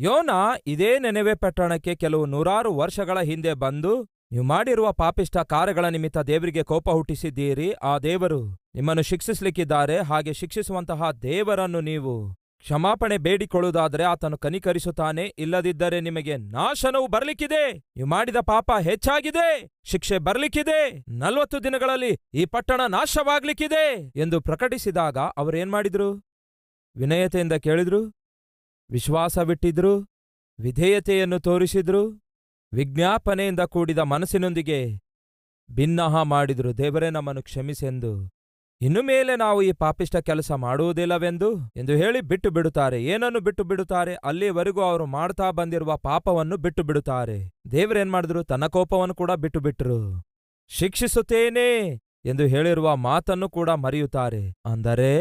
ಯೋನ, ಇದೇ ನೆನೆವೆ ಪಟ್ಟಣಕ್ಕೆ ಕೆಲವು ನೂರಾರು ವರ್ಷಗಳ ಹಿಂದೆ ಬಂದು, ನೀವು ಮಾಡಿರುವ ಪಾಪಿಷ್ಟ ಕಾರ್ಯಗಳ ನಿಮಿತ್ತ ದೇವರಿಗೆ ಕೋಪ ಹುಟ್ಟಿಸಿದ್ದೀರಿ. ಆ ದೇವರು ನಿಮ್ಮನ್ನು ಶಿಕ್ಷಿಸಲಿಕ್ಕಿದ್ದಾರೆ. ಹಾಗೆ ಶಿಕ್ಷಿಸುವಂತಹ ದೇವರನ್ನು ನೀವು ಕ್ಷಮಾಪಣೆ ಬೇಡಿಕೊಳ್ಳುವುದಾದರೆ ಆತನು ಕನಿಕರಿಸುತ್ತಾನೆ. ಇಲ್ಲದಿದ್ದರೆ ನಿಮಗೆ ನಾಶನವು ಬರಲಿಕ್ಕಿದೆ. ನೀವು ಮಾಡಿದ ಪಾಪ ಹೆಚ್ಚಾಗಿದೆ. ಶಿಕ್ಷೆ ಬರಲಿಕ್ಕಿದೆ. ನಲವತ್ತು ದಿನಗಳಲ್ಲಿ ಈ ಪಟ್ಟಣ ನಾಶವಾಗ್ಲಿಕ್ಕಿದೆ ಎಂದು ಪ್ರಕಟಿಸಿದಾಗ ಅವರೇನ್ ಮಾಡಿದ್ರು? ವಿನಯತೆಯಿಂದ ಕೇಳಿದ್ರು? ವಿಶ್ವಾಸ ಬಿಟ್ಟಿದ್ರು ವಿಧೇಯತೆಯನ್ನು ತೋರಿಸಿದ್ರು? ವಿಜ್ಞಾಪನೆಯಿಂದ ಕೂಡಿದ ಮನಸ್ಸಿನೊಂದಿಗೆ ಭಿನ್ನಹ ಮಾಡಿದ್ರು. ದೇವರೇ ನಮ್ಮನ್ನು ಕ್ಷಮಿಸೆಂದು ಇನ್ನು ಮೇಲೆ ನಾವು ಈ ಪಾಪಿಷ್ಟ ಕೆಲಸ ಮಾಡುವುದಿಲ್ಲವೆಂದು ಎಂದು ಹೇಳಿ ಬಿಟ್ಟು ಬಿಡುತ್ತಾರೆ. ಏನನ್ನು ಬಿಟ್ಟು ಬಿಡುತ್ತಾರೆ? ಅಲ್ಲಿವರೆಗೂ ಅವರು ಮಾಡ್ತಾ ಬಂದಿರುವ ಪಾಪವನ್ನು ಬಿಟ್ಟು ಬಿಡುತ್ತಾರೆ. ದೇವರೇನ್ ಮಾಡಿದ್ರು? ತನ್ನ ಕೋಪವನ್ನು ಕೂಡ ಬಿಟ್ಟು ಬಿಟ್ರು. ಶಿಕ್ಷಿಸುತ್ತೇನೆ ಎಂದು ಹೇಳಿರುವ ಮಾತನ್ನು ಕೂಡ ಮರೆಯುತ್ತಾರೆ. ಅಂದರೆ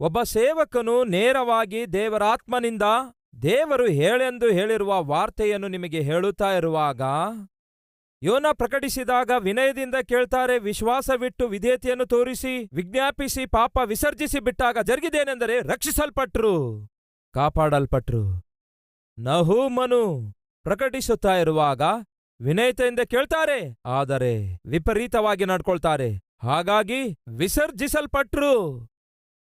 ಒಬ್ಬ ಸೇವಕನು ನೇರವಾಗಿ ದೇವರಾತ್ಮನಿಂದ ದೇವರು ಹೇಳೆಂದು ಹೇಳಿರುವ ವಾರ್ತೆಯನ್ನು ನಿಮಗೆ ಹೇಳುತ್ತಾ ಇರುವಾಗ ಯೋನ ಪ್ರಕಟಿಸಿದಾಗ ವಿನಯದಿಂದ ಕೇಳ್ತಾರೆ, ವಿಶ್ವಾಸವಿಟ್ಟು ವಿಧೇಯತೆಯನ್ನು ತೋರಿಸಿ, ವಿಜ್ಞಾಪಿಸಿ, ಪಾಪ ವಿಸರ್ಜಿಸಿ ಬಿಟ್ಟಾಗ ಜರುಗಿದೇನೆಂದರೆ ರಕ್ಷಿಸಲ್ಪಟ್ರು, ಕಾಪಾಡಲ್ಪಟ್ರು. ನಹೂಮನು ಪ್ರಕಟಿಸುತ್ತಾ ಇರುವಾಗ ವಿನಯತೆಯಿಂದ ಕೇಳ್ತಾರೆ, ಆದರೆ ವಿಪರೀತವಾಗಿ ನಡ್ಕೊಳ್ತಾರೆ, ಹಾಗಾಗಿ ವಿಸರ್ಜಿಸಲ್ಪಟ್ರು.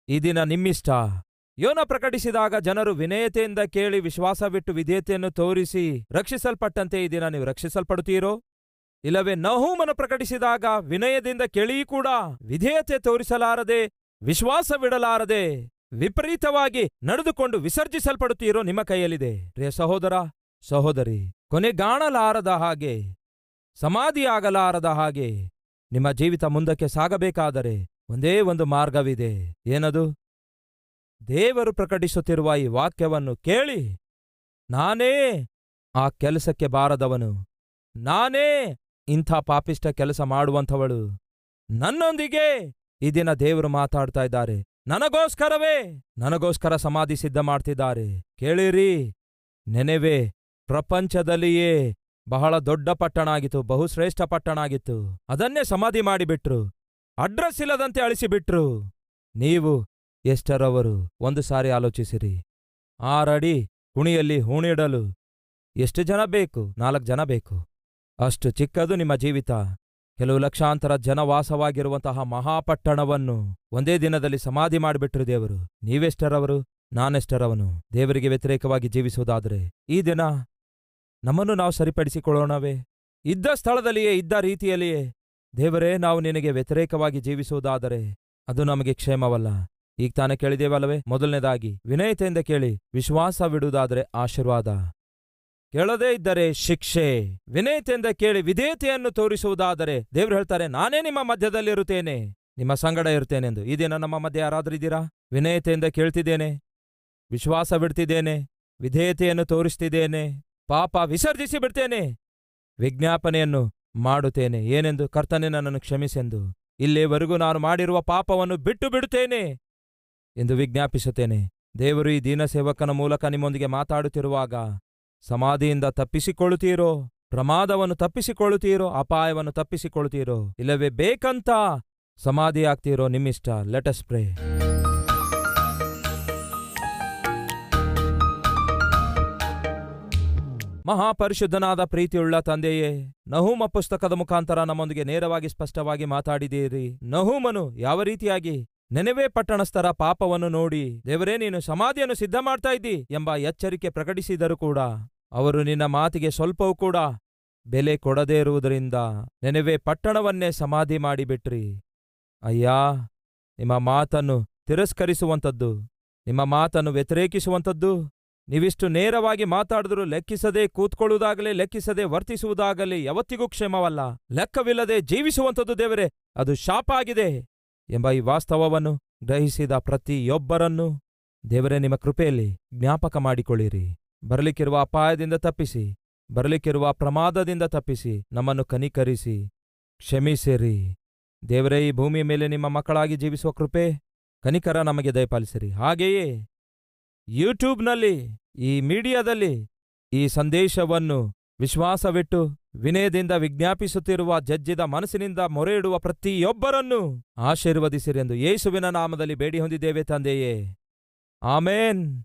ಇದಿನ ದಿನ ನಿಮ್ಮಿಷ್ಟ. ಯೋನ ಪ್ರಕಟಿಸಿದಾಗ ಜನರು ವಿನಯತೆಯಿಂದ ಕೇಳಿ, ವಿಶ್ವಾಸವಿಟ್ಟು ವಿಧೇಯತೆಯನ್ನು ತೋರಿಸಿ, ರಕ್ಷಿಸಲ್ಪಟ್ಟಂತೆ ಈ ನೀವು ರಕ್ಷಿಸಲ್ಪಡುತ್ತೀರೋ? ಇಲ್ಲವೇ ನಹೂಮನ ಪ್ರಕಟಿಸಿದಾಗ ವಿನಯದಿಂದ ಕೇಳಿ ಕೂಡ ವಿಧೇಯತೆ ತೋರಿಸಲಾರದೆ, ವಿಶ್ವಾಸವಿಡಲಾರದೆ, ವಿಪರೀತವಾಗಿ ನಡೆದುಕೊಂಡು ವಿಸರ್ಜಿಸಲ್ಪಡುತ್ತೀರೋ ನಿಮ್ಮ ಕೈಯಲ್ಲಿದೆ. ರೇ ಸಹೋದರ, ಸಹೋದರಿ ಕೊನೆಗಾಣಲಾರದ ಹಾಗೆ, ಸಮಾಧಿಯಾಗಲಾರದ ಹಾಗೆ ನಿಮ್ಮ ಜೀವಿತ ಮುಂದಕ್ಕೆ ಸಾಗಬೇಕಾದರೆ ಒಂದೇ ಒಂದು ಮಾರ್ಗವಿದೆ. ಏನದು? ದೇವರು ಪ್ರಕಟಿಸುತ್ತಿರುವ ಈ ವಾಕ್ಯವನ್ನು ಕೇಳಿ, ನಾನೇ ಆ ಕೆಲಸಕ್ಕೆ ಬಾರದವನು. ನಾನೇ ಇಂಥ ಪಾಪಿಷ್ಟ ಕೆಲಸ ಮಾಡುವಂಥವಳು. ನನ್ನೊಂದಿಗೆ ಈ ದಿನ ದೇವರು ಮಾತಾಡ್ತಾ ಇದ್ದಾರೆ. ನನಗೋಸ್ಕರವೇ, ನನಗೋಸ್ಕರ ಸಮಾಧಿ ಸಿದ್ಧ ಮಾಡ್ತಿದ್ದಾರೆ. ಕೇಳಿರಿ, ನೆನೆವೆ, ಪ್ರಪಂಚದಲ್ಲಿಯೇ ಬಹಳ ದೊಡ್ಡ ಪಟ್ಟಣ ಆಗಿತ್ತು ಬಹುಶ್ರೇಷ್ಠ ಪಟ್ಟಣ ಆಗಿತ್ತು ಅದನ್ನೇ ಸಮಾಧಿ ಮಾಡಿಬಿಟ್ರು. ಅಡ್ರೆಸ್ ಇಲ್ಲದಂತೆ ಅಳಿಸಿಬಿಟ್ರು. ನೀವು ಎಷ್ಟರವರು? ಒಂದು ಸಾರಿ ಆಲೋಚಿಸಿರಿ. ಆರಡಿ ಕುಣಿಯಲ್ಲಿ ಹೂಣಿಡಲು. ಎಷ್ಟು ಜನ ಬೇಕು? ನಾಲ್ಕು ಜನ ಬೇಕು. ಅಷ್ಟು ಚಿಕ್ಕದು ನಿಮ್ಮ ಜೀವಿತ. ಕೆಲವು ಲಕ್ಷಾಂತರ ಜನ ವಾಸವಾಗಿರುವಂತಹ ಮಹಾಪಟ್ಟಣವನ್ನು ಒಂದೇ ದಿನದಲ್ಲಿ ಸಮಾಧಿ ಮಾಡಿಬಿಟ್ರು ದೇವರು. ನೀವೆಷ್ಟರವರು? ನಾನೆಷ್ಟರವನು? ದೇವರಿಗೆ ವ್ಯತಿರೇಕವಾಗಿ ಜೀವಿಸುವುದಾದರೆ ಈ ದಿನ ನಮ್ಮನ್ನು ನಾವು ಸರಿಪಡಿಸಿಕೊಳ್ಳೋಣವೇ? ಇದ್ದ ಸ್ಥಳದಲ್ಲಿಯೇ, ಇದ್ದ ರೀತಿಯಲ್ಲಿಯೇ. ದೇವರೇ, ನಾವು ನಿನಗೆ ವ್ಯತಿರೇಕವಾಗಿ ಜೀವಿಸುವುದಾದರೆ ಅದು ನಮಗೆ ಕ್ಷೇಮವಲ್ಲ. ಈಗ ತಾನೇ ಕೇಳಿದೇವಲ್ಲವೇ ಮೊದಲನೇದಾಗಿ ವಿನಯತೆಯಿಂದ ಕೇಳಿ, ವಿಶ್ವಾಸವಿಡುವುದಾದರೆ ಆಶೀರ್ವಾದ. ಕೇಳದೇ ಇದ್ದರೆ ಶಿಕ್ಷೆ. ವಿನಯತೆಯಿಂದ ಕೇಳಿ ವಿಧೇಯತೆಯನ್ನು ತೋರಿಸುವುದಾದರೆ ದೇವರು ಹೇಳ್ತಾರೆ, ನಾನೇ ನಿಮ್ಮ ಮಧ್ಯದಲ್ಲಿ ಇರುತ್ತೇನೆ. ನಿಮ್ಮ ಸಂಗಡ ಇರುತ್ತೇನೆಂದು. ಈ ದಿನ ನಮ್ಮ ಮಧ್ಯೆ ಯಾರಾದ್ರಿದ್ದೀರಾ ವಿನಯತೆಯಿಂದ ಕೇಳ್ತಿದ್ದೇನೆ. ವಿಶ್ವಾಸ ಬಿಡ್ತಿದ್ದೇನೆ. ವಿಧೇಯತೆಯನ್ನು ತೋರಿಸ್ತಿದ್ದೇನೆ. ಪಾಪ ವಿಸರ್ಜಿಸಿ ಬಿಡ್ತೇನೆ. ವಿಜ್ಞಾಪನೆಯನ್ನು ಮಾಡುತ್ತೇನೆ. ಏನೆಂದು? ಕರ್ತನೆ ನನ್ನನ್ನು ಕ್ಷಮಿಸೆಂದು. ಇಲ್ಲಿವರೆಗೂ ನಾನು ಮಾಡಿರುವ ಪಾಪವನ್ನು ಬಿಟ್ಟು ಬಿಡುತ್ತೇನೆ ಎಂದು ವಿಜ್ಞಾಪಿಸುತ್ತೇನೆ. ದೇವರು ಈ ದೀನಸೇವಕನ ಮೂಲಕ ನಿಮ್ಮೊಂದಿಗೆ ಮಾತಾಡುತ್ತಿರುವಾಗ ಸಮಾಧಿಯಿಂದ ತಪ್ಪಿಸಿಕೊಳ್ಳುತ್ತೀರೋ? ಪ್ರಮಾದವನ್ನು ತಪ್ಪಿಸಿಕೊಳ್ಳುತ್ತೀರೋ? ಅಪಾಯವನ್ನು ತಪ್ಪಿಸಿಕೊಳ್ಳುತ್ತೀರೋ? ಇಲ್ಲವೇ ಬೇಕಂತ ಸಮಾಧಿಯಾಗ್ತೀರೋ ನಿಮ್ಮಿಷ್ಟ? ಲೆಟಸ್ ಪ್ರೇ ಮಹಾಪರಿಶುದ್ಧನಾದ ಪ್ರೀತಿಯುಳ್ಳ ತಂದೆಯೇ, ನಹೂಮ ಪುಸ್ತಕದ ಮುಖಾಂತರ ನಮ್ಮೊಂದಿಗೆ ನೇರವಾಗಿ ಸ್ಪಷ್ಟವಾಗಿ ಮಾತಾಡಿದ್ದೀರಿ. ನಹೂಮನು ಯಾವ ರೀತಿಯಾಗಿ ನೆನೆವೆ ಪಟ್ಟಣಸ್ಥರ ಪಾಪವನ್ನು ನೋಡಿ, ದೇವರೇ ನೀನು ಸಮಾಧಿಯನ್ನು ಸಿದ್ಧ ಮಾಡ್ತಾ ಇದ್ದಿ ಎಂಬ ಎಚ್ಚರಿಕೆ ಪ್ರಕಟಿಸಿದರೂ ಕೂಡ ಅವರು ನಿನ್ನ ಮಾತಿಗೆ ಸ್ವಲ್ಪವೂ ಕೂಡ ಬೆಲೆ ಕೊಡದೇ ಇರುವುದರಿಂದ ನೆನವೆ ಪಟ್ಟಣವನ್ನೇ ಸಮಾಧಿ ಮಾಡಿಬಿಟ್ರಿ. ಅಯ್ಯಾ, ನಿಮ್ಮ ಮಾತನ್ನು ತಿರಸ್ಕರಿಸುವಂಥದ್ದು, ನಿಮ್ಮ ಮಾತನ್ನು ವ್ಯತಿರೇಕಿಸುವಂಥದ್ದು, ನೀವಿಷ್ಟು ನೇರವಾಗಿ ಮಾತಾಡಿದರೂ ಲೆಕ್ಕಿಸದೆ ಕೂತ್ಕೊಳ್ಳುವುದಾಗಲಿ, ಲೆಕ್ಕಿಸದೆ ವರ್ತಿಸುವುದಾಗಲಿ ಯಾವತ್ತಿಗೂ ಕ್ಷೇಮವಲ್ಲ. ಲೆಕ್ಕವಿಲ್ಲದೆ ಜೀವಿಸುವಂಥದ್ದು ದೇವರೇ, ಅದು ಶಾಪ ಆಗಿದೆ ಎಂಬ ಈ ವಾಸ್ತವವನ್ನು ಗ್ರಹಿಸಿದ ಪ್ರತಿಯೊಬ್ಬರನ್ನೂ ದೇವರೇ ನಿಮ್ಮ ಕೃಪೆಯಲ್ಲಿ ಜ್ಞಾಪಕ ಮಾಡಿಕೊಳ್ಳಿರಿ. ಬರಲಿಕ್ಕಿರುವ ಅಪಾಯದಿಂದ ತಪ್ಪಿಸಿ, ಬರಲಿಕ್ಕಿರುವ ಪ್ರಮಾದದಿಂದ ತಪ್ಪಿಸಿ, ನಮ್ಮನ್ನು ಕನಿಕರಿಸಿ, ಕ್ಷಮಿಸಿರಿ. ದೇವರೇ, ಈ ಭೂಮಿಯ ಮೇಲೆ ನಿಮ್ಮ ಮಕ್ಕಳಾಗಿ ಜೀವಿಸುವ ಕೃಪೆ ಕನಿಕರ ನಮಗೆ ದಯಪಾಲಿಸಿರಿ. ಹಾಗೆಯೇ ಯೂಟ್ಯೂಬ್ನಲ್ಲಿ, ಈ ಮೀಡಿಯಾದಲ್ಲಿ ಈ ಸಂದೇಶವನ್ನು ವಿಶ್ವಾಸವಿಟ್ಟು ವಿನಯದಿಂದ ವಿಜ್ಞಾಪಿಸುತ್ತಿರುವ, ಜಜ್ಜಿದ ಮನಸ್ಸಿನಿಂದ ಮೊರೆ ಇಡುವ ಪ್ರತಿಯೊಬ್ಬರನ್ನು ಆಶೀರ್ವದಿಸಿರೆಂದು ಯೇಸುವಿನ ನಾಮದಲ್ಲಿ ಬೇಡಿ ಹೊಂದಿದ್ದೇವೆ ತಂದೆಯೇ. ಆಮೇನ್.